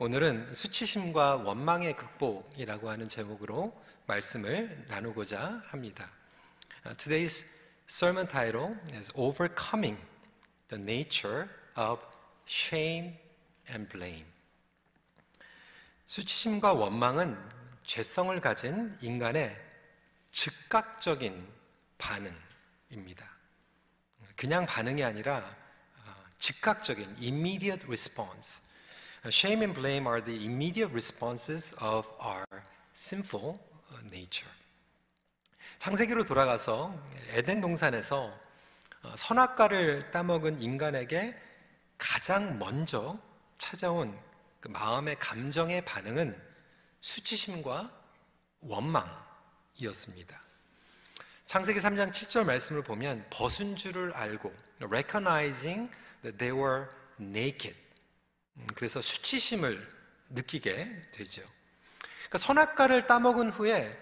오늘은 수치심과 원망의 극복이라고 하는 제목으로 말씀을 나누고자 합니다. Uh, today's sermon title is Overcoming the Nature of Shame and Blame. 수치심과 원망은 죄성을 가진 인간의 즉각적인 반응입니다. 그냥 반응이 아니라 즉각적인 immediate response. Shame and blame are the immediate responses of our sinful nature. 창세기로 돌아가서 에덴 동산에서 선악과를 따먹은 인간에게 가장 먼저 찾아온 그 마음의 감정의 반응은 수치심과 원망이었습니다. 창세기 3장 7절 말씀을 보면 벗은 줄을 알고 recognizing that they were naked 그래서 수치심을 느끼게 되죠. 그러니까 선악과를 따먹은 후에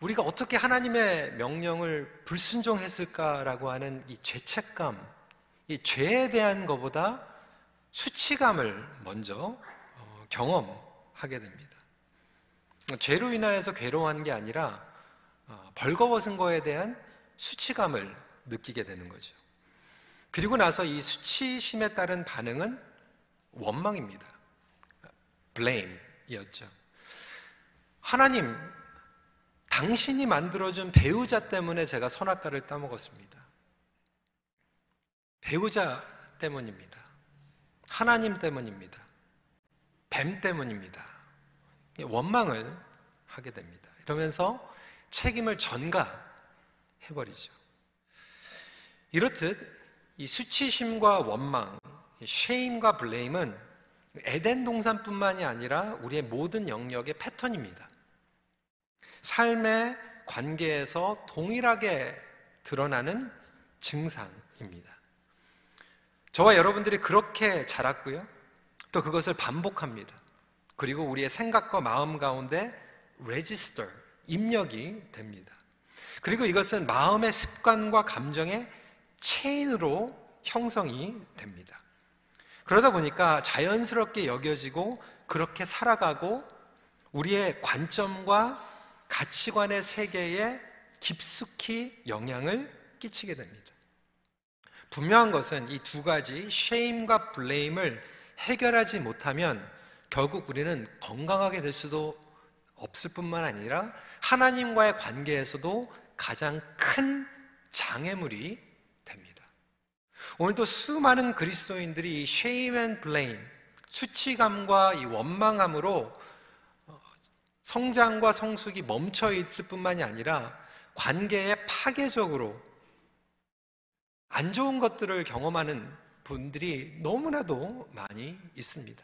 우리가 어떻게 하나님의 명령을 불순종했을까라고 하는 이 죄책감, 이 죄에 대한 것보다 수치감을 먼저 경험하게 됩니다. 죄로 인하여서 괴로워한 게 아니라 벌거벗은 거에 대한 수치감을 느끼게 되는 거죠. 그리고 나서 이 수치심에 따른 반응은 원망입니다. blame이었죠. 하나님, 당신이 만들어준 배우자 때문에 제가 선악과를 따먹었습니다. 배우자 때문입니다. 하나님 때문입니다. 뱀 때문입니다. 원망을 하게 됩니다. 이러면서 책임을 전가해버리죠. 이렇듯 이 수치심과 원망, 쉐임과 블레임은 에덴 동산뿐만이 아니라 우리의 모든 영역의 패턴입니다. 삶의 관계에서 동일하게 드러나는 증상입니다. 저와 여러분들이 그렇게 자랐고요. 또 그것을 반복합니다. 그리고 우리의 생각과 마음 가운데 레지스터, 입력이 됩니다. 그리고 이것은 마음의 습관과 감정의 체인으로 형성이 됩니다. 그러다 보니까 자연스럽게 여겨지고 그렇게 살아가고 우리의 관점과 가치관의 세계에 깊숙이 영향을 끼치게 됩니다. 분명한 것은 이 두 가지 쉐임과 블레임을 해결하지 못하면 결국 우리는 건강하게 될 수도 없을 뿐만 아니라 하나님과의 관계에서도 가장 큰 장애물이. 오늘도 수많은 그리스도인들이 이 shame and blame, 수치감과 이 원망함으로 어, 성장과 성숙이 멈춰 있을 뿐만이 아니라 관계에 파괴적으로 안 좋은 것들을 경험하는 분들이 너무나도 많이 있습니다.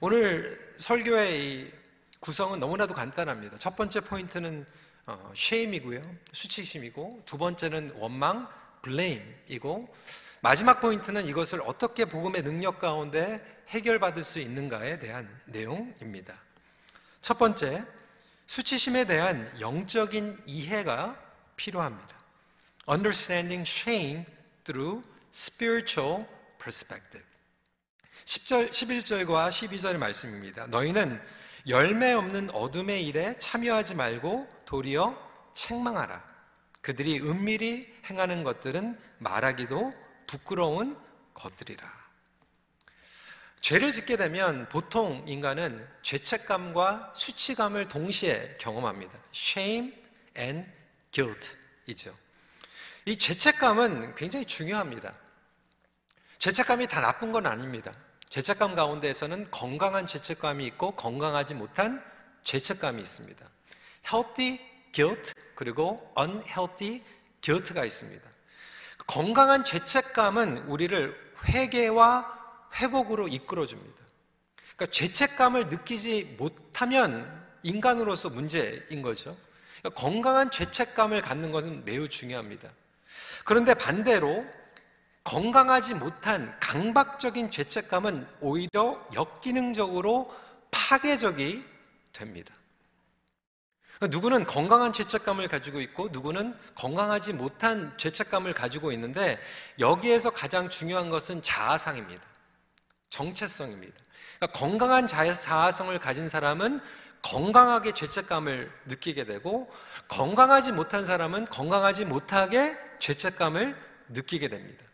오늘 설교의 구성은 너무나도 간단합니다. 첫 번째 포인트는 어, shame이고요. 수치심이고 두 번째는 원망, blame이고 마지막 포인트는 이것을 어떻게 복음의 능력 가운데 해결받을 수 있는가에 대한 내용입니다. 첫 번째, 수치심에 대한 영적인 이해가 필요합니다. Understanding shame through spiritual perspective. 10절, 11절과 12절의 말씀입니다. 너희는 열매 없는 어둠의 일에 참여하지 말고 도리어 책망하라. 그들이 은밀히 행하는 것들은 말하기도 부끄러운 것들이라. 죄를 짓게 되면 보통 인간은 죄책감과 수치감을 동시에 경험합니다. shame and guilt이죠. 이 죄책감은 굉장히 중요합니다. 죄책감이 다 나쁜 건 아닙니다. 죄책감 가운데에서는 건강한 죄책감이 있고 건강하지 못한 죄책감이 있습니다. healthy guilt 그리고 unhealthy guilt가 있습니다. 건강한 죄책감은 우리를 회개와 회복으로 이끌어 줍니다. 그러니까 죄책감을 느끼지 못하면 인간으로서 문제인 거죠. 그러니까 건강한 죄책감을 갖는 것은 매우 중요합니다. 그런데 반대로 건강하지 못한 강박적인 죄책감은 오히려 역기능적으로 파괴적이 됩니다. 누구는 건강한 죄책감을 가지고 있고 누구는 건강하지 못한 죄책감을 가지고 있는데 여기에서 가장 중요한 것은 자아상입니다. 정체성입니다. 그러니까 건강한 자아성을 가진 사람은 건강하게 죄책감을 느끼게 되고 건강하지 못한 사람은 건강하지 못하게 죄책감을 느끼게 됩니다.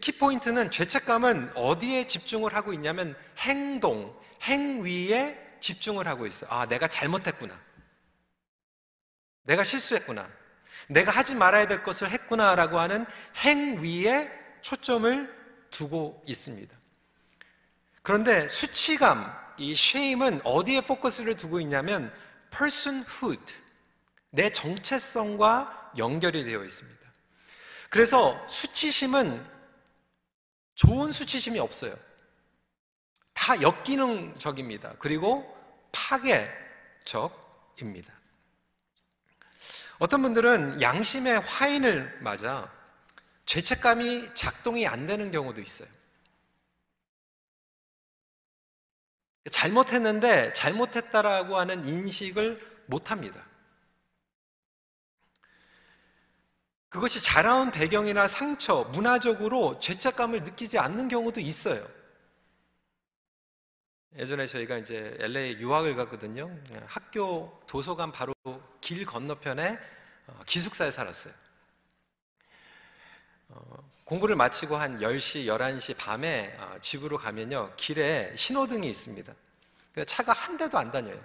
키포인트는 죄책감은 어디에 집중을 하고 있냐면 행동, 행위에 집중을 하고 있어요. 아, 내가 잘못했구나. 내가 실수했구나. 내가 하지 말아야 될 것을 했구나라고 하는 행위에 초점을 두고 있습니다. 그런데 수치감, 이 shame은 어디에 포커스를 두고 있냐면 personhood, 내 정체성과 연결이 되어 있습니다. 그래서 수치심은 좋은 수치심이 없어요. 다 역기능적입니다. 그리고 파괴적입니다. 어떤 분들은 양심의 화인을 맞아 죄책감이 작동이 안 되는 경우도 있어요. 잘못했는데 잘못했다라고 하는 인식을 못 합니다. 그것이 자라온 배경이나 상처, 문화적으로 죄책감을 느끼지 않는 경우도 있어요. 예전에 저희가 이제 LA 유학을 갔거든요. 학교 도서관 바로 길 건너편에 어, 기숙사에 살았어요. 어, 공부를 마치고 한 10시, 11시 밤에 어, 집으로 가면요. 길에 신호등이 있습니다. 차가 한 대도 안 다녀요.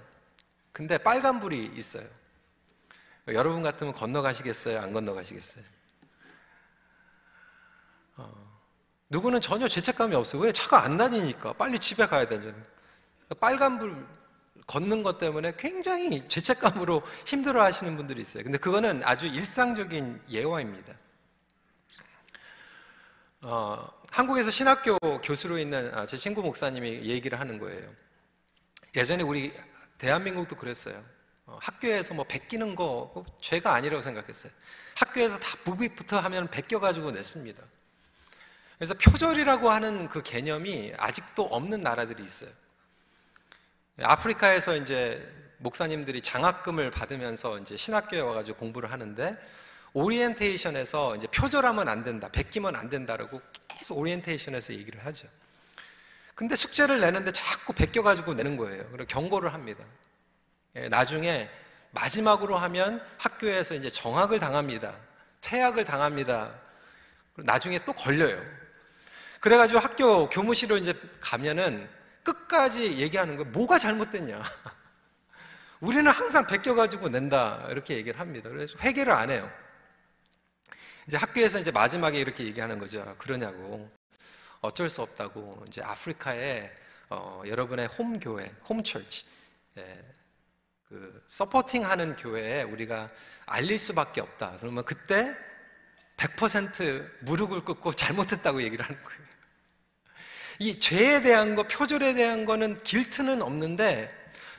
근데 빨간불이 있어요. 여러분 같으면 건너가시겠어요? 안 건너가시겠어요? 어, 누구는 전혀 죄책감이 없어요. 왜? 차가 안 다니니까. 빨리 집에 가야 되잖아요. 빨간불 걷는 것 때문에 굉장히 죄책감으로 힘들어 하시는 분들이 있어요. 근데 그거는 아주 일상적인 예화입니다. 어, 한국에서 신학교 교수로 있는 아, 제 친구 목사님이 얘기를 하는 거예요. 예전에 우리 대한민국도 그랬어요. 어, 학교에서 뭐 베끼는 거뭐 죄가 아니라고 생각했어요. 학교에서 다 부비부터 하면 베껴가지고 냈습니다. 그래서 표절이라고 하는 그 개념이 아직도 없는 나라들이 있어요. 아프리카에서 이제 목사님들이 장학금을 받으면서 이제 신학교에 와가지고 공부를 하는데 오리엔테이션에서 이제 표절하면 안 된다, 베끼면 안 된다라고 계속 오리엔테이션에서 얘기를 하죠. 근데 숙제를 내는데 자꾸 베껴가지고 내는 거예요. 그리고 경고를 합니다. 예, 나중에 마지막으로 하면 학교에서 이제 정학을 당합니다. 퇴학을 당합니다. 나중에 또 걸려요. 그래가지고 학교 교무실로 이제 가면은 끝까지 얘기하는 거예요. 뭐가 잘못됐냐. 우리는 항상 베껴가지고 낸다. 이렇게 얘기를 합니다. 그래서 회개를 안 해요. 이제 학교에서 이제 마지막에 이렇게 얘기하는 거죠. 그러냐고. 어쩔 수 없다고 이제 아프리카에 어, 여러분의 홈 교회, 홈 철치, 예, 그 서포팅하는 교회에 우리가 알릴 수밖에 없다. 그러면 그때 100% 무릎을 꿇고 잘못했다고 얘기를 하는 거예요. 이 죄에 대한 거, 표절에 대한 거는 길트는 없는데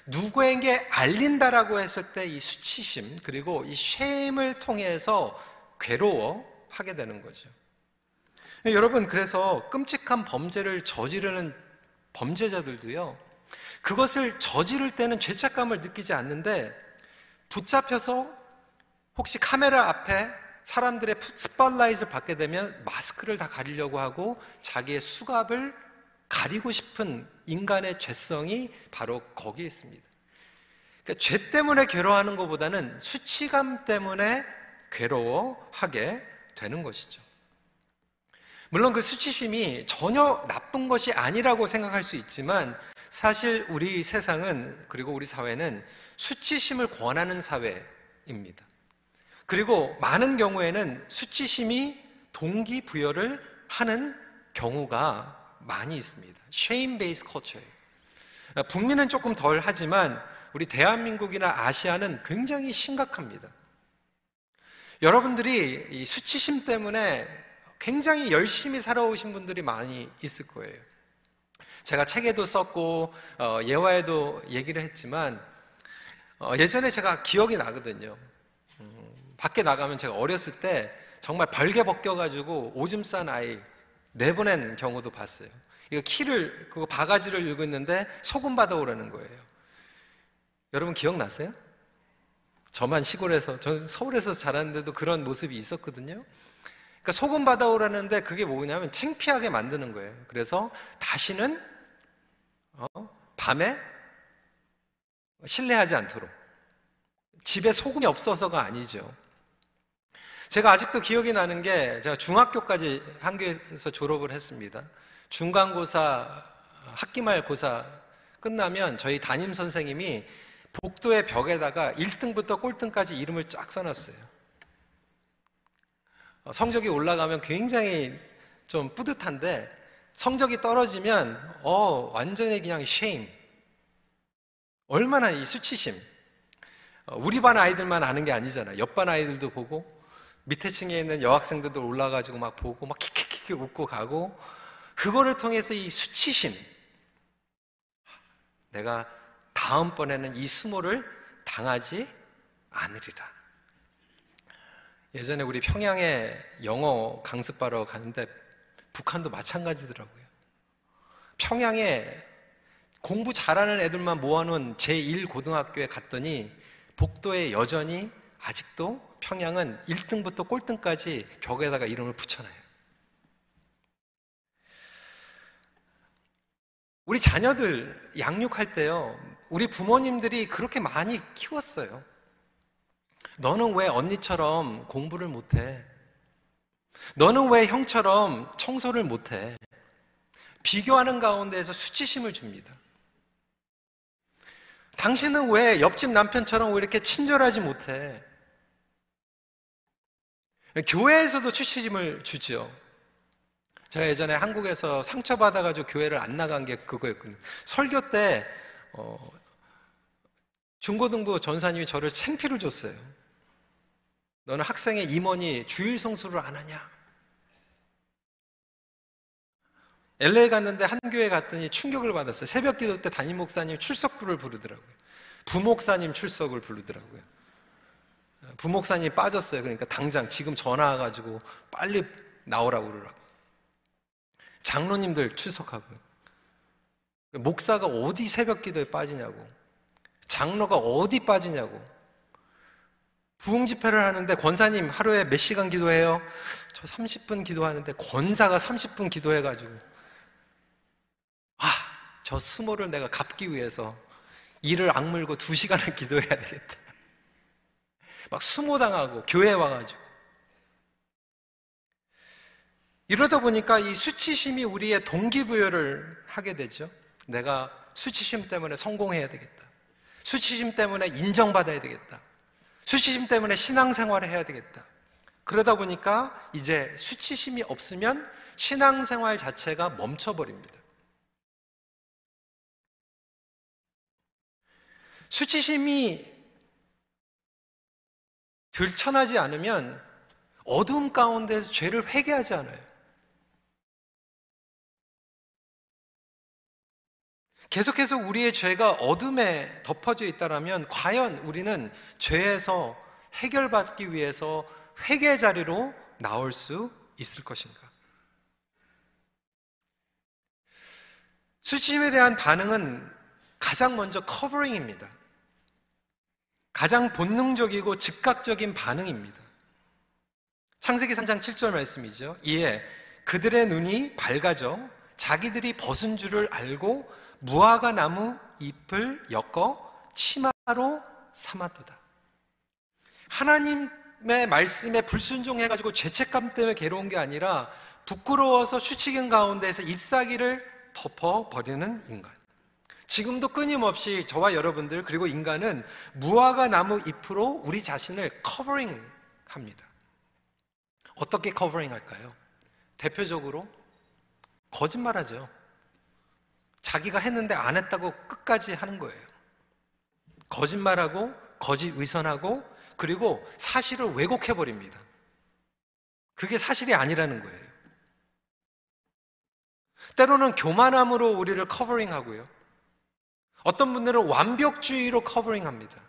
누구에게 알린다라고 했을 때 이 수치심 그리고 이 쉐임을 통해서 괴로워하게 되는 거죠. 여러분, 그래서 끔찍한 범죄를 저지르는 범죄자들도요, 그것을 저지를 때는 죄책감을 느끼지 않는데, 붙잡혀서 혹시 카메라 앞에 사람들의 스팟라이트를 받게 되면 마스크를 다 가리려고 하고 자기의 수갑을 가리고 싶은 인간의 죄성이 바로 거기에 있습니다. 그러니까 죄 때문에 괴로워하는 것보다는 수치감 때문에 괴로워하게 되는 것이죠. 물론 그 수치심이 전혀 나쁜 것이 아니라고 생각할 수 있지만 사실 우리 세상은 그리고 우리 사회는 수치심을 권하는 사회입니다. 그리고 많은 경우에는 수치심이 동기부여를 하는 경우가 많이 있습니다. shame based culture예요. 북미는 조금 덜 하지만 우리 대한민국이나 아시아는 굉장히 심각합니다. 여러분들이 이 수치심 때문에 굉장히 열심히 살아오신 분들이 많이 있을 거예요. 제가 책에도 썼고 어, 예화에도 얘기를 했지만 어, 예전에 제가 기억이 나거든요. 음, 밖에 나가면 제가 어렸을 때 정말 벌게 벗겨가지고 오줌 싼 아이 내보낸 경우도 봤어요. 이거 키를 그 바가지를 읽고 있는데 소금 받아오라는 거예요. 여러분 기억나세요? 저만 시골에서, 저 서울에서 자랐는데도 그런 모습이 있었거든요. 그러니까 소금 받아오라는데 그게 뭐냐면 창피하게 만드는 거예요. 그래서 다시는 어? 밤에 실내하지 않도록. 집에 소금이 없어서가 아니죠. 제가 아직도 기억이 나는 게 제가 중학교까지 한교에서 졸업을 했습니다. 중간고사, 학기말 고사 끝나면 저희 담임 선생님이 복도의 벽에다가 1등부터 꼴등까지 이름을 쫙 써놨어요. 어, 성적이 올라가면 굉장히 좀 뿌듯한데 성적이 떨어지면 어 완전히 그냥 shame. 얼마나 이 수치심. 어, 우리 반 아이들만 아는 게 아니잖아. 옆반 아이들도 보고 밑에 층에 있는 여학생들도 올라가지고 막 보고 막 킥킥킥 웃고 가고 그거를 통해서 이 수치심. 내가 다음번에는 이 수모를 당하지 않으리라. 예전에 우리 평양에 영어 강습하러 가는데 북한도 마찬가지더라고요. 평양에 공부 잘하는 애들만 모아놓은 제1고등학교에 갔더니 복도에 여전히 아직도 평양은 1등부터 꼴등까지 벽에다가 이름을 붙여놔요. 우리 자녀들 양육할 때요, 우리 부모님들이 그렇게 많이 키웠어요. 너는 왜 언니처럼 공부를 못해? 너는 왜 형처럼 청소를 못해? 비교하는 가운데에서 수치심을 줍니다. 당신은 왜 옆집 남편처럼 왜 이렇게 친절하지 못해? 교회에서도 수치심을 주죠. 제가 예전에 한국에서 상처받아가지고 교회를 안 나간 게 그거였거든요. 설교 때, 어, 중고등부 전사님이 저를 챙피를 줬어요. 너는 학생의 임원이 주일 성수를 안 하냐? LA 갔는데 한 교회 갔더니 충격을 받았어요. 새벽 기도 때 담임 목사님 출석부를 부르더라고요. 부목사님 출석을 부르더라고요. 부목사님이 빠졌어요. 그러니까 당장 지금 전화 와가지고 빨리 나오라고 그러라고. 장로님들 출석하고요. 목사가 어디 새벽 기도에 빠지냐고. 장로가 어디 빠지냐고. 부흥 집회를 하는데 권사님 하루에 몇 시간 기도해요? 저 30분 기도하는데 권사가 30분 기도해가지고 아, 저 수모를 내가 갚기 위해서 이를 악물고 두 시간을 기도해야 되겠다. 막 수모당하고 교회 와가지고 이러다 보니까 이 수치심이 우리의 동기부여를 하게 되죠. 내가 수치심 때문에 성공해야 되겠다. 수치심 때문에 인정받아야 되겠다. 수치심 때문에 신앙생활을 해야 되겠다. 그러다 보니까 이제 수치심이 없으면 신앙생활 자체가 멈춰버립니다. 수치심이 들천하지 않으면 어둠 가운데서 죄를 회개하지 않아요. 계속해서 우리의 죄가 어둠에 덮어져 있다면 과연 우리는 죄에서 해결받기 위해서 회개 자리로 나올 수 있을 것인가? 수치심에 대한 반응은 가장 먼저 커버링입니다. 가장 본능적이고 즉각적인 반응입니다. 창세기 3장 7절 말씀이죠. 이에 그들의 눈이 밝아져 자기들이 벗은 줄을 알고 무화과 나무 잎을 엮어 치마로 삼았도다. 하나님의 말씀에 불순종해가지고 죄책감 때문에 괴로운 게 아니라 부끄러워서 수치심 가운데에서 잎사귀를 덮어버리는 인간. 지금도 끊임없이 저와 여러분들 그리고 인간은 무화과 나무 잎으로 우리 자신을 covering 합니다. 어떻게 covering 할까요? 대표적으로 거짓말하죠. 자기가 했는데 안 했다고 끝까지 하는 거예요. 거짓말하고 거짓 위선하고 그리고 사실을 왜곡해 버립니다. 그게 사실이 아니라는 거예요. 때로는 교만함으로 우리를 covering 하고요. 어떤 분들은 완벽주의로 covering 합니다.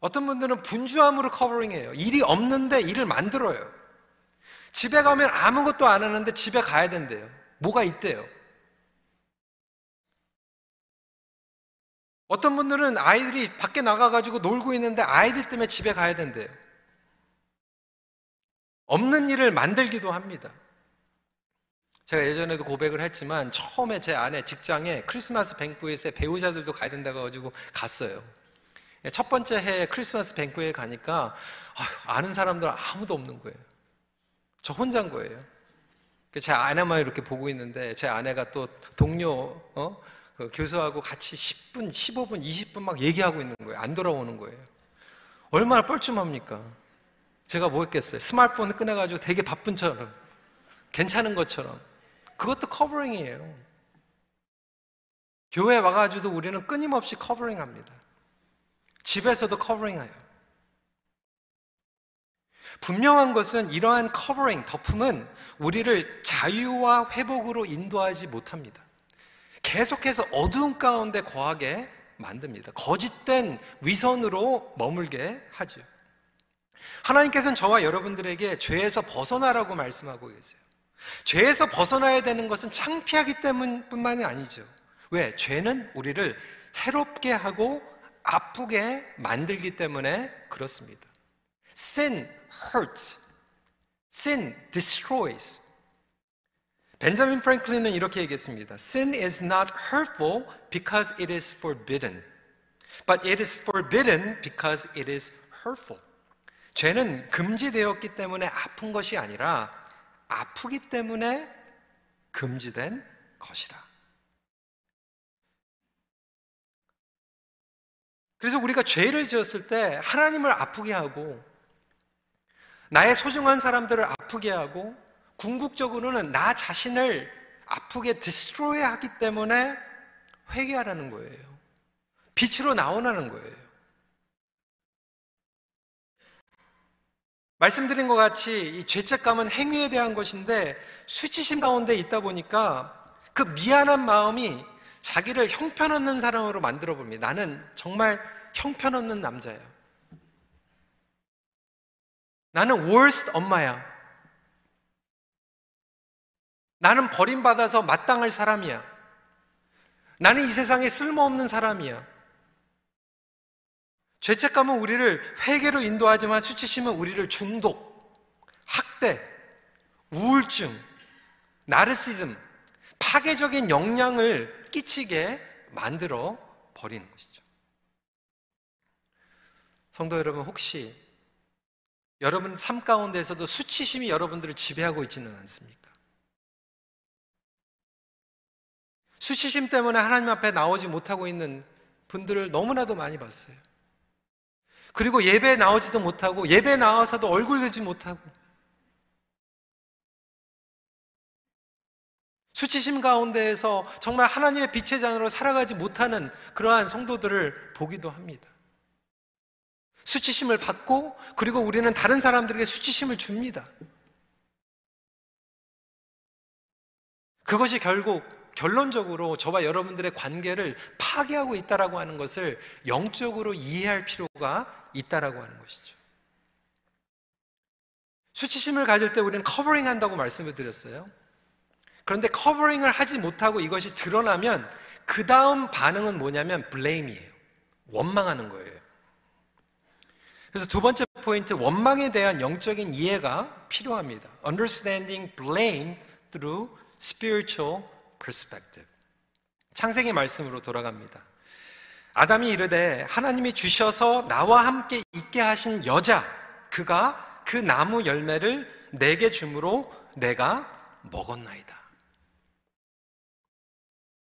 어떤 분들은 분주함으로 covering해요. 일이 없는데 일을 만들어요. 집에 가면 아무것도 안 하는데 집에 가야 된대요. 뭐가 있대요. 어떤 분들은 아이들이 밖에 나가가지고 놀고 있는데 아이들 때문에 집에 가야 된대요. 없는 일을 만들기도 합니다. 제가 예전에도 고백을 했지만 처음에 제 아내 직장에 크리스마스 뱅크에 배우자들도 가야 된다고 가지고 갔어요. 첫 번째 해 크리스마스 뱅크에 가니까 아는 사람들 아무도 없는 거예요. 저 혼자인 거예요. 제 아내만 이렇게 보고 있는데 제 아내가 또 동료 어? 그 교수하고 같이 10분, 15분, 20분 막 얘기하고 있는 거예요. 안 돌아오는 거예요. 얼마나 뻘쭘합니까? 제가 뭐 했겠어요? 스마트폰 꺼내가지고 되게 바쁜 처럼, 괜찮은 것처럼. 그것도 covering이에요. 교회 와가지고도 우리는 끊임없이 covering 합니다. 집에서도 covering 해요. 분명한 것은 이러한 covering, 덮음은 우리를 자유와 회복으로 인도하지 못합니다. 계속해서 어두운 가운데 거하게 만듭니다. 거짓된 위선으로 머물게 하죠. 하나님께서는 저와 여러분들에게 죄에서 벗어나라고 말씀하고 계세요. 죄에서 벗어나야 되는 것은 창피하기 때문뿐만이 아니죠. 왜? 죄는 우리를 해롭게 하고 아프게 만들기 때문에 그렇습니다. Sin hurts. Sin destroys. 벤자민 프랭클린은 이렇게 얘기했습니다. Sin is not hurtful because it is forbidden. But it is forbidden because it is hurtful. 죄는 금지되었기 때문에 아픈 것이 아니라 아프기 때문에 금지된 것이다. 그래서 우리가 죄를 지었을 때 하나님을 아프게 하고 나의 소중한 사람들을 아프게 하고 궁극적으로는 나 자신을 아프게 디스트로이 하기 때문에 회개하라는 거예요. 빛으로 나오라는 거예요. 말씀드린 것 같이 이 죄책감은 행위에 대한 것인데 수치심 가운데 있다 보니까 그 미안한 마음이 자기를 형편없는 사람으로 만들어 봅니다. 나는 정말 형편없는 남자예요. 나는 worst 엄마야. 나는 버림받아서 마땅할 사람이야. 나는 이 세상에 쓸모없는 사람이야. 죄책감은 우리를 회개로 인도하지만 수치심은 우리를 중독, 학대, 우울증, 나르시즘, 파괴적인 영향을 끼치게 만들어 버리는 것이죠. 성도 여러분, 혹시 여러분 삶 가운데에서도 수치심이 여러분들을 지배하고 있지는 않습니까? 수치심 때문에 하나님 앞에 나오지 못하고 있는 분들을 너무나도 많이 봤어요. 그리고 예배에 나오지도 못하고 예배에 나와서도 얼굴 들지 못하고 수치심 가운데에서 정말 하나님의 빛의 잔으로 살아가지 못하는 그러한 성도들을 보기도 합니다. 수치심을 받고 그리고 우리는 다른 사람들에게 수치심을 줍니다. 그것이 결국 결론적으로 저와 여러분들의 관계를 파괴하고 있다라고 하는 것을 영적으로 이해할 필요가 있다라고 하는 것이죠. 수치심을 가질 때 우리는 covering 한다고 말씀을 드렸어요. 그런데 covering을 하지 못하고 이것이 드러나면 그 다음 반응은 뭐냐면 blame이에요. 원망하는 거예요. 그래서 두 번째 포인트, 원망에 대한 영적인 이해가 필요합니다. Understanding blame through spiritual perspective. 창세기 말씀으로 돌아갑니다. 아담이 이르되 하나님이 주셔서 나와 함께 있게 하신 여자 그가 그 나무 열매를 내게 주므로 내가 먹었나이다.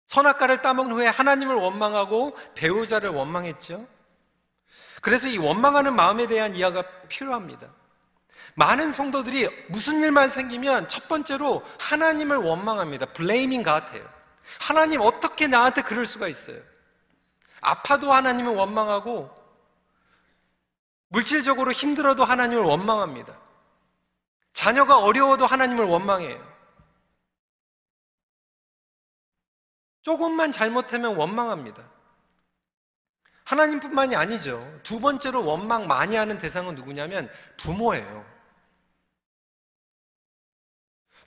선악과를 따먹은 후에 하나님을 원망하고 배우자를 원망했죠. 그래서 이 원망하는 마음에 대한 이해가 필요합니다. 많은 성도들이 무슨 일만 생기면 첫 번째로 하나님을 원망합니다. 블레이밍 같아요. 하나님 어떻게 나한테 그럴 수가 있어요? 아파도 하나님을 원망하고 물질적으로 힘들어도 하나님을 원망합니다. 자녀가 어려워도 하나님을 원망해요. 조금만 잘못하면 원망합니다. 하나님뿐만이 아니죠. 두 번째로 원망 많이 하는 대상은 누구냐면 부모예요.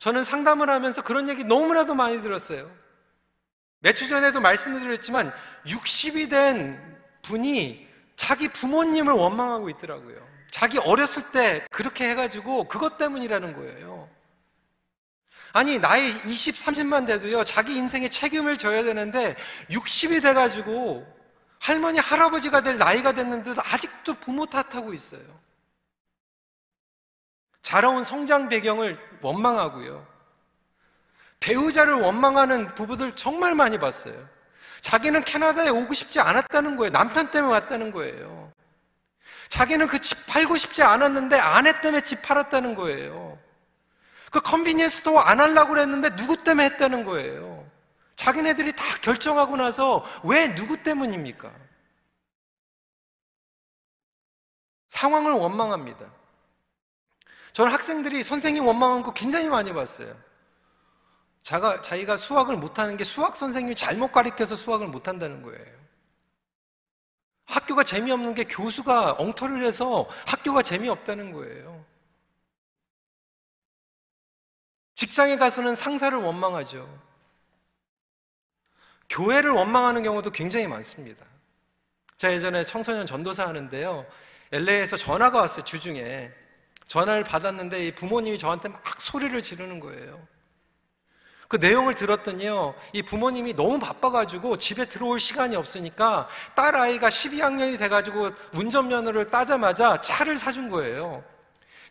저는 상담을 하면서 그런 얘기 너무나도 많이 들었어요. 몇 주 전에도 말씀드렸지만 60이 된 분이 자기 부모님을 원망하고 있더라고요. 자기 어렸을 때 그렇게 해가지고 그것 때문이라는 거예요. 아니, 나이 20, 30만 돼도요, 자기 인생에 책임을 져야 되는데, 60이 돼가지고, 할머니, 할아버지가 될 나이가 됐는데도 아직도 부모 탓하고 있어요. 자라온 성장 배경을 원망하고요. 배우자를 원망하는 부부들 정말 많이 봤어요. 자기는 캐나다에 오고 싶지 않았다는 거예요. 남편 때문에 왔다는 거예요. 자기는 그 집 팔고 싶지 않았는데 아내 때문에 집 팔았다는 거예요. 그 convenience store 안 하려고 그랬는데 누구 때문에 했다는 거예요. 자기네들이 다 결정하고 나서 왜 누구 때문입니까? 상황을 원망합니다. 저는 학생들이 선생님 원망한 거 굉장히 많이 봤어요. 자가, 자기가 수학을 못하는 게 수학 선생님이 잘못 가르쳐서 수학을 못한다는 거예요. 학교가 재미없는 게 교수가 엉터리를 해서 학교가 재미없다는 거예요. 직장에 가서는 상사를 원망하죠. 교회를 원망하는 경우도 굉장히 많습니다. 제가 예전에 청소년 전도사 하는데요. LA에서 전화가 왔어요, 주중에. 전화를 받았는데 부모님이 저한테 막 소리를 지르는 거예요. 그 내용을 들었더니요, 이 부모님이 너무 바빠가지고 집에 들어올 시간이 없으니까 딸 아이가 12학년이 돼가지고 운전면허를 따자마자 차를 사준 거예요.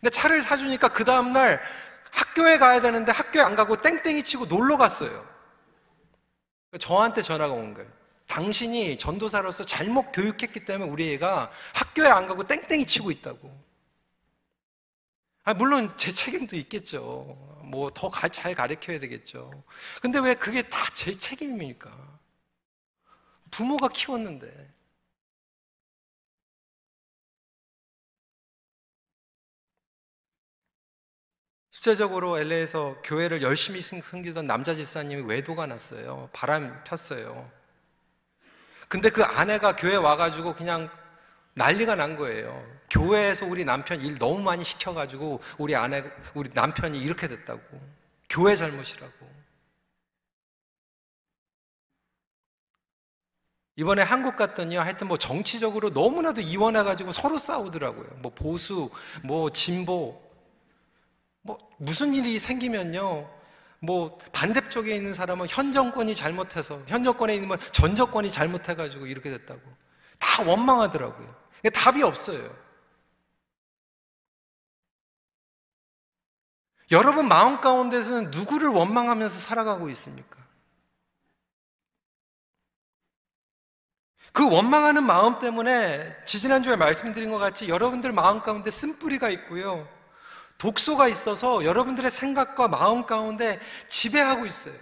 근데 차를 사주니까 그 다음날 학교에 가야 되는데 학교에 안 가고 땡땡이 치고 놀러 갔어요. 저한테 전화가 온 거예요. 당신이 전도사로서 잘못 교육했기 때문에 우리 애가 학교에 안 가고 땡땡이 치고 있다고. 아, 물론 제 책임도 있겠죠. 뭐 더 잘 가르쳐야 되겠죠. 근데 왜 그게 다 제 책임입니까? 부모가 키웠는데. 실제적으로 LA에서 교회를 열심히 섬기던 남자 집사님이 외도가 났어요. 바람 폈어요. 근데 그 아내가 교회 와가지고 그냥 난리가 난 거예요. 교회에서 우리 남편 일 너무 많이 시켜가지고 우리 아내, 우리 남편이 이렇게 됐다고. 교회 잘못이라고. 이번에 한국 갔더니요, 하여튼 뭐 정치적으로 너무나도 이원해가지고 서로 싸우더라고요. 뭐 보수, 뭐 진보, 뭐 무슨 일이 생기면요, 뭐 반대쪽에 있는 사람은 현 정권이 잘못해서 현 정권에 있는 전 정권이 잘못해가지고 이렇게 됐다고 다 원망하더라고요. 답이 없어요. 여러분 마음 가운데서는 누구를 원망하면서 살아가고 있습니까? 그 원망하는 마음 때문에 지지난주에 말씀드린 것 같이 여러분들 마음 가운데 쓴뿌리가 있고요. 독소가 있어서 여러분들의 생각과 마음 가운데 지배하고 있어요.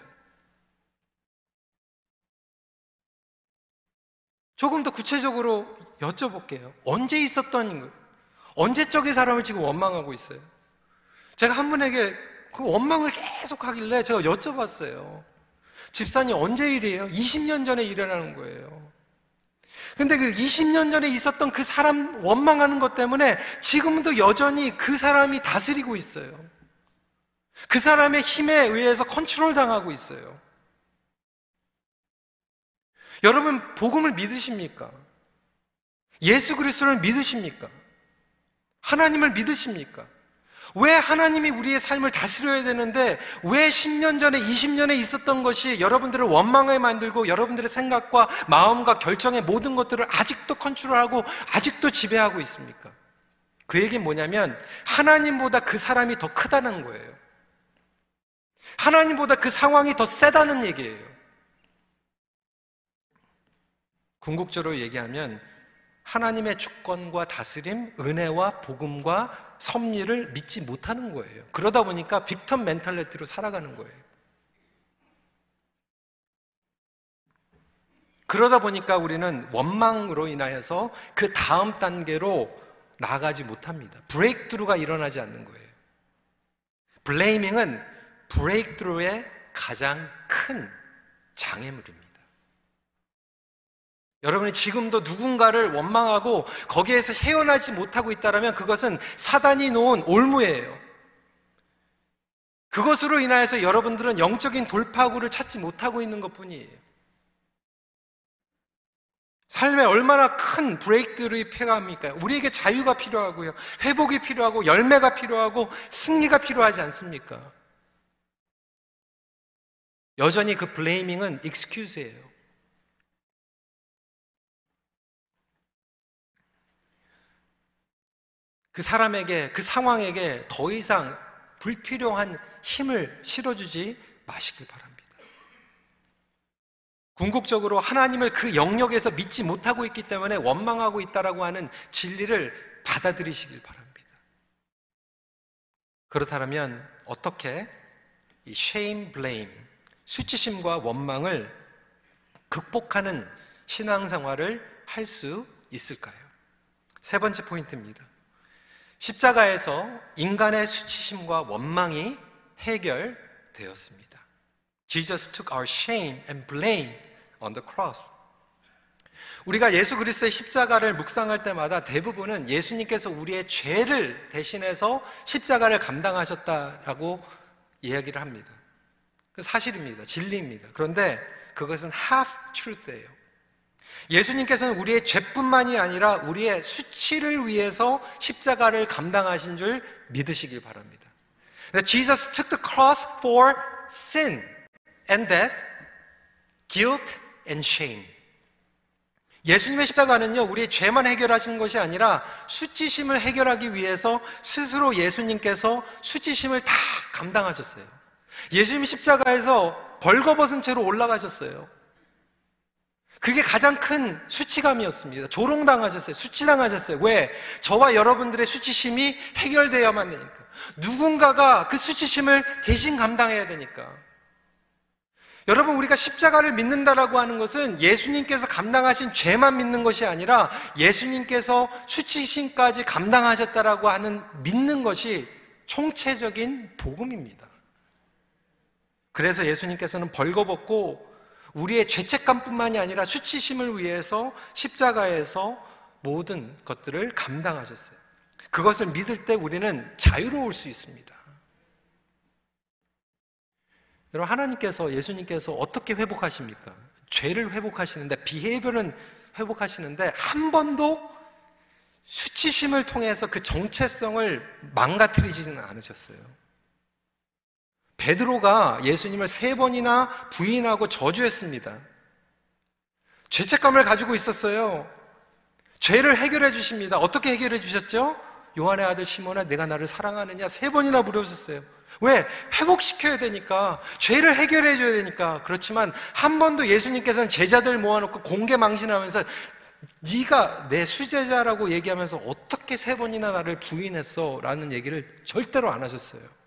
조금 더 구체적으로 여쭤볼게요. 언제 있었던? 언제적인 사람을 지금 원망하고 있어요? 제가 한 분에게 그 원망을 계속 하길래 제가 여쭤봤어요. 집사님 언제 일이에요? 20년 전에 일어나는 거예요. 근데 그 20년 전에 있었던 그 사람 원망하는 것 때문에 지금도 여전히 그 사람이 다스리고 있어요. 그 사람의 힘에 의해서 컨트롤 당하고 있어요. 여러분, 복음을 믿으십니까? 예수 그리스도를 믿으십니까? 하나님을 믿으십니까? 왜 하나님이 우리의 삶을 다스려야 되는데 왜 10년 전에 20년에 있었던 것이 여러분들을 원망하게 만들고 여러분들의 생각과 마음과 결정의 모든 것들을 아직도 컨트롤하고 아직도 지배하고 있습니까? 그 얘기는 뭐냐면 하나님보다 그 사람이 더 크다는 거예요. 하나님보다 그 상황이 더 세다는 얘기예요. 궁극적으로 얘기하면 하나님의 주권과 다스림, 은혜와 복음과 섭리를 믿지 못하는 거예요. 그러다 보니까 빅턴 멘탈리티로 살아가는 거예요. 그러다 보니까 우리는 원망으로 인하여서 그 다음 단계로 나가지 못합니다. 브레이크드루가 일어나지 않는 거예요. 블레이밍은 브레이크드루의 가장 큰 장애물입니다. 여러분이 지금도 누군가를 원망하고 거기에서 헤어나지 못하고 있다면 그것은 사단이 놓은 올무예요. 그것으로 인하여서 여러분들은 영적인 돌파구를 찾지 못하고 있는 것 뿐이에요. 삶에 얼마나 큰 브레이크들이 필요합니까? 우리에게 자유가 필요하고요. 회복이 필요하고 열매가 필요하고 승리가 필요하지 않습니까? 여전히 그 블레이밍은 익스큐즈예요. 그 사람에게, 그 상황에게 더 이상 불필요한 힘을 실어주지 마시길 바랍니다. 궁극적으로 하나님을 그 영역에서 믿지 못하고 있기 때문에 원망하고 있다라고 하는 진리를 받아들이시길 바랍니다. 그렇다면 어떻게 이 shame, blame, 수치심과 원망을 극복하는 신앙생활을 할 수 있을까요? 세 번째 포인트입니다. 십자가에서 인간의 수치심과 원망이 해결되었습니다. Jesus took our shame and blame on the cross. 우리가 예수 그리스도의 십자가를 묵상할 때마다 대부분은 예수님께서 우리의 죄를 대신해서 십자가를 감당하셨다라고 이야기를 합니다. 그 사실입니다. 진리입니다. 그런데 그것은 half truth예요. 예수님께서는 우리의 죄뿐만이 아니라 우리의 수치를 위해서 십자가를 감당하신 줄 믿으시길 바랍니다. Jesus took the cross for sin and death, guilt and shame. 예수님의 십자가는요, 우리의 죄만 해결하신 것이 아니라 수치심을 해결하기 위해서 스스로 예수님께서 수치심을 다 감당하셨어요. 예수님이 십자가에서 벌거벗은 채로 올라가셨어요. 그게 가장 큰 수치감이었습니다. 조롱당하셨어요. 수치당하셨어요. 왜? 저와 여러분들의 수치심이 해결되어야만 되니까. 누군가가 그 수치심을 대신 감당해야 되니까. 여러분, 우리가 십자가를 믿는다라고 하는 것은 예수님께서 감당하신 죄만 믿는 것이 아니라 예수님께서 수치심까지 감당하셨다라고 하는 믿는 것이 총체적인 복음입니다. 그래서 예수님께서는 벌거벗고 우리의 죄책감뿐만이 아니라 수치심을 위해서 십자가에서 모든 것들을 감당하셨어요. 그것을 믿을 때 우리는 자유로울 수 있습니다. 여러분, 하나님께서, 예수님께서 어떻게 회복하십니까? 죄를 회복하시는데, 비헤이브는 회복하시는데, 한 번도 수치심을 통해서 그 정체성을 망가뜨리지는 않으셨어요. 베드로가 예수님을 세 번이나 부인하고 저주했습니다. 죄책감을 가지고 있었어요. 죄를 해결해 주십니다. 어떻게 해결해 주셨죠? 요한의 아들 시몬아 내가 나를 사랑하느냐 세 번이나 물어보셨어요. 왜? 회복시켜야 되니까 죄를 해결해 줘야 되니까 그렇지만 한 번도 예수님께서는 제자들 모아놓고 공개 망신하면서 네가 내 수제자라고 얘기하면서 어떻게 세 번이나 나를 부인했어? 라는 얘기를 절대로 안 하셨어요.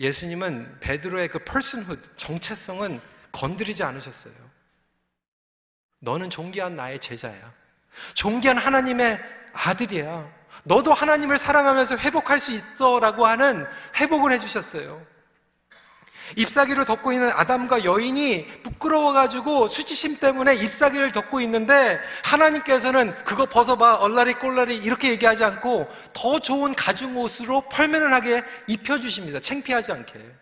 예수님은 베드로의 그 personhood, 정체성은 건드리지 않으셨어요. 너는 존귀한 나의 제자야. 존귀한 하나님의 아들이야. 너도 하나님을 사랑하면서 회복할 수 있어라고 하는 회복을 해주셨어요. 잎사귀를 덮고 있는 아담과 여인이 부끄러워가지고 수치심 때문에 잎사귀를 덮고 있는데 하나님께서는 그거 벗어봐 얼라리 꼴라리 이렇게 얘기하지 않고 더 좋은 가죽 옷으로 펄면을 하게 입혀주십니다. 창피하지 않게.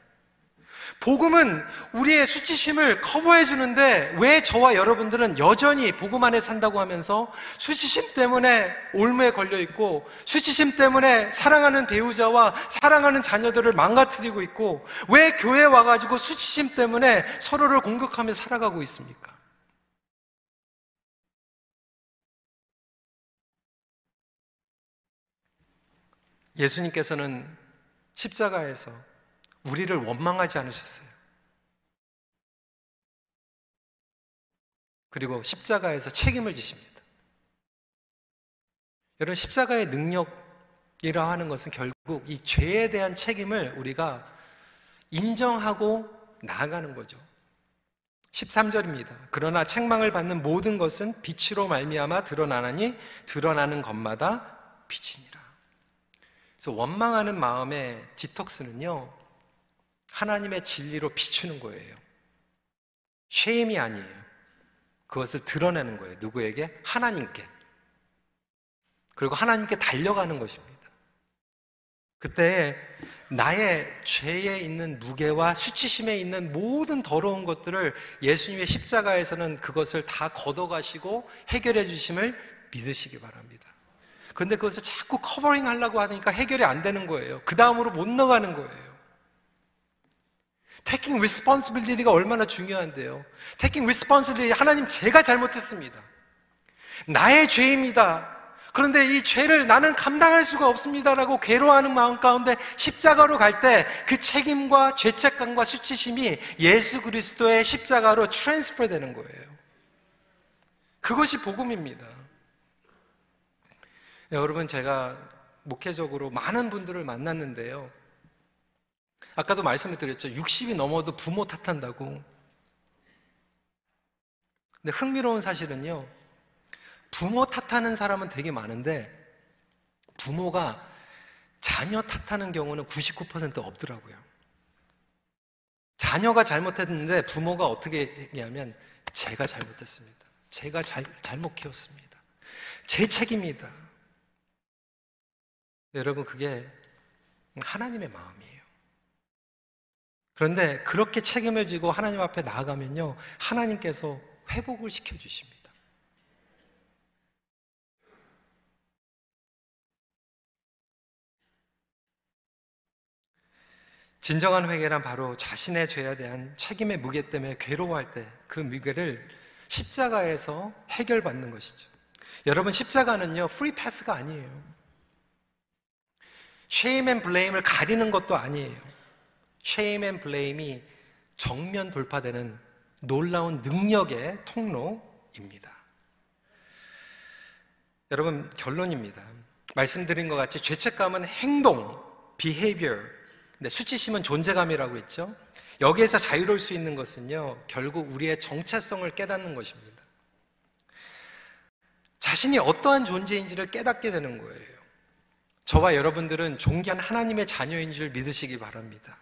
복음은 우리의 수치심을 커버해 주는데 왜 저와 여러분들은 여전히 복음 안에 산다고 하면서 수치심 때문에 올무에 걸려 있고 수치심 때문에 사랑하는 배우자와 사랑하는 자녀들을 망가뜨리고 있고 왜 교회 와가지고 수치심 때문에 서로를 공격하며 살아가고 있습니까? 예수님께서는 십자가에서 우리를 원망하지 않으셨어요. 그리고 십자가에서 책임을 지십니다. 여러분, 십자가의 능력이라 하는 것은 결국 이 죄에 대한 책임을 우리가 인정하고 나아가는 거죠. 13절입니다. 그러나 책망을 받는 모든 것은 빛으로 말미암아 드러나나니 드러나는 것마다 빛이니라. 그래서 원망하는 마음의 디톡스는요. 하나님의 진리로 비추는 거예요. 쉐임이 아니에요. 그것을 드러내는 거예요. 누구에게? 하나님께. 그리고 하나님께 달려가는 것입니다. 그때 나의 죄에 있는 무게와 수치심에 있는 모든 더러운 것들을 예수님의 십자가에서는 그것을 다 걷어가시고 해결해 주심을 믿으시기 바랍니다. 그런데 그것을 자꾸 covering 하려고 하니까 해결이 안 되는 거예요. 그 다음으로 못 나가는 거예요. Taking responsibility가 얼마나 중요한데요. taking responsibility 하나님 제가 잘못했습니다. 나의 죄입니다. 그런데 이 죄를 나는 감당할 수가 없습니다라고 괴로워하는 마음 가운데 십자가로 갈 때 그 책임과 죄책감과 수치심이 예수 그리스도의 십자가로 transfer 되는 거예요. 그것이 복음입니다. 네, 여러분 제가 목회적으로 많은 분들을 만났는데요. 아까도 말씀을 드렸죠. 60이 넘어도 부모 탓한다고. 근데 흥미로운 사실은요. 부모 탓하는 사람은 되게 많은데 부모가 자녀 탓하는 경우는 99% 없더라고요. 자녀가 잘못했는데 부모가 어떻게 얘기하면 제가 잘못했습니다. 제가 잘, 잘못 키웠습니다. 제 책임이다. 여러분, 그게 하나님의 마음이에요. 그런데 그렇게 책임을 지고 하나님 앞에 나아가면요, 하나님께서 회복을 시켜주십니다. 진정한 회개란 바로 자신의 죄에 대한 책임의 무게 때문에 괴로워할 때 그 무게를 십자가에서 해결받는 것이죠. 여러분, 십자가는요, free pass가 아니에요. shame and blame을 가리는 것도 아니에요. shame and blame이 정면 돌파되는 놀라운 능력의 통로입니다. 여러분, 결론입니다. 말씀드린 것 같이 죄책감은 행동, behavior, 네, 수치심은 존재감이라고 했죠. 여기에서 자유로울 수 있는 것은요, 결국 우리의 정체성을 깨닫는 것입니다. 자신이 어떠한 존재인지를 깨닫게 되는 거예요. 저와 여러분들은 존귀한 하나님의 자녀인 줄 믿으시기 바랍니다.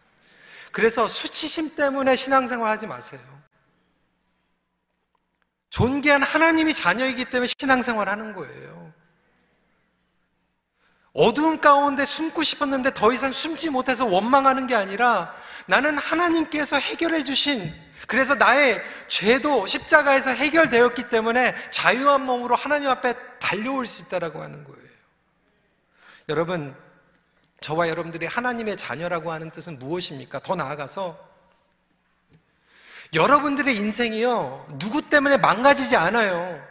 그래서 수치심 때문에 신앙생활 하지 마세요. 존귀한 하나님이 자녀이기 때문에 신앙생활 하는 거예요. 어두운 가운데 숨고 싶었는데 더 이상 숨지 못해서 원망하는 게 아니라 나는 하나님께서 해결해 주신 그래서 나의 죄도 십자가에서 해결되었기 때문에 자유한 몸으로 하나님 앞에 달려올 수 있다라고 하는 거예요. 여러분, 저와 여러분들이 하나님의 자녀라고 하는 뜻은 무엇입니까? 더 나아가서 여러분들의 인생이요, 누구 때문에 망가지지 않아요.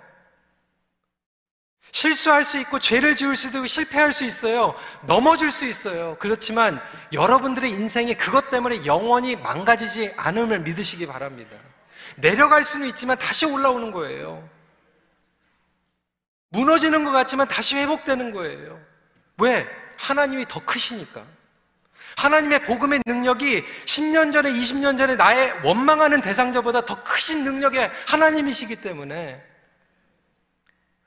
실수할 수 있고 죄를 지을 수도 있고 실패할 수 있어요. 넘어질 수 있어요. 그렇지만 여러분들의 인생이 그것 때문에 영원히 망가지지 않음을 믿으시기 바랍니다. 내려갈 수는 있지만 다시 올라오는 거예요. 무너지는 것 같지만 다시 회복되는 거예요. 왜? 하나님이 더 크시니까. 하나님의 복음의 능력이 10년 전에, 20년 전에 나의 원망하는 대상자보다 더 크신 능력의 하나님이시기 때문에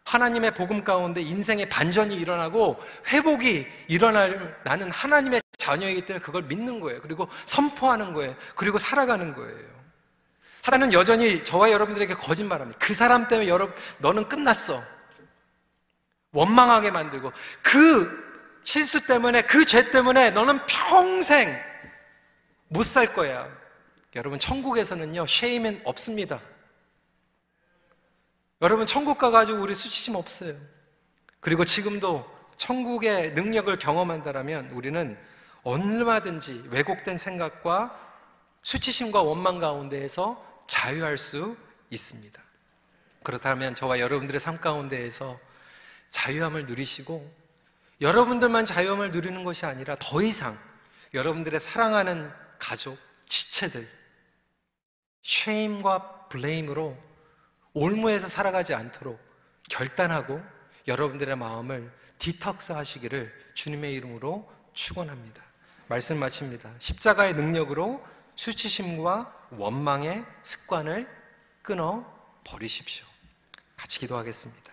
하나님의 복음 가운데 인생의 반전이 일어나고 회복이 일어날 나는 하나님의 자녀이기 때문에 그걸 믿는 거예요. 그리고 선포하는 거예요. 그리고 살아가는 거예요. 사단은 여전히 저와 여러분들에게 거짓말합니다. 그 사람 때문에 여러분 너는 끝났어. 원망하게 만들고 그 실수 때문에 그 죄 때문에 너는 평생 못 살 거야. 여러분 천국에서는요 쉐임은 없습니다. 여러분 천국 가가지고 우리 수치심 없어요. 그리고 지금도 천국의 능력을 경험한다면 우리는 얼마든지 왜곡된 생각과 수치심과 원망 가운데에서 자유할 수 있습니다. 그렇다면 저와 여러분들의 삶 가운데에서 자유함을 누리시고 여러분들만 자유함을 누리는 것이 아니라 더 이상 여러분들의 사랑하는 가족, 지체들, 쉐임과 블레임으로 올무에서 살아가지 않도록 결단하고 여러분들의 마음을 디톡스 하시기를 주님의 이름으로 축원합니다. 말씀 마칩니다. 십자가의 능력으로 수치심과 원망의 습관을 끊어 버리십시오. 같이 기도하겠습니다.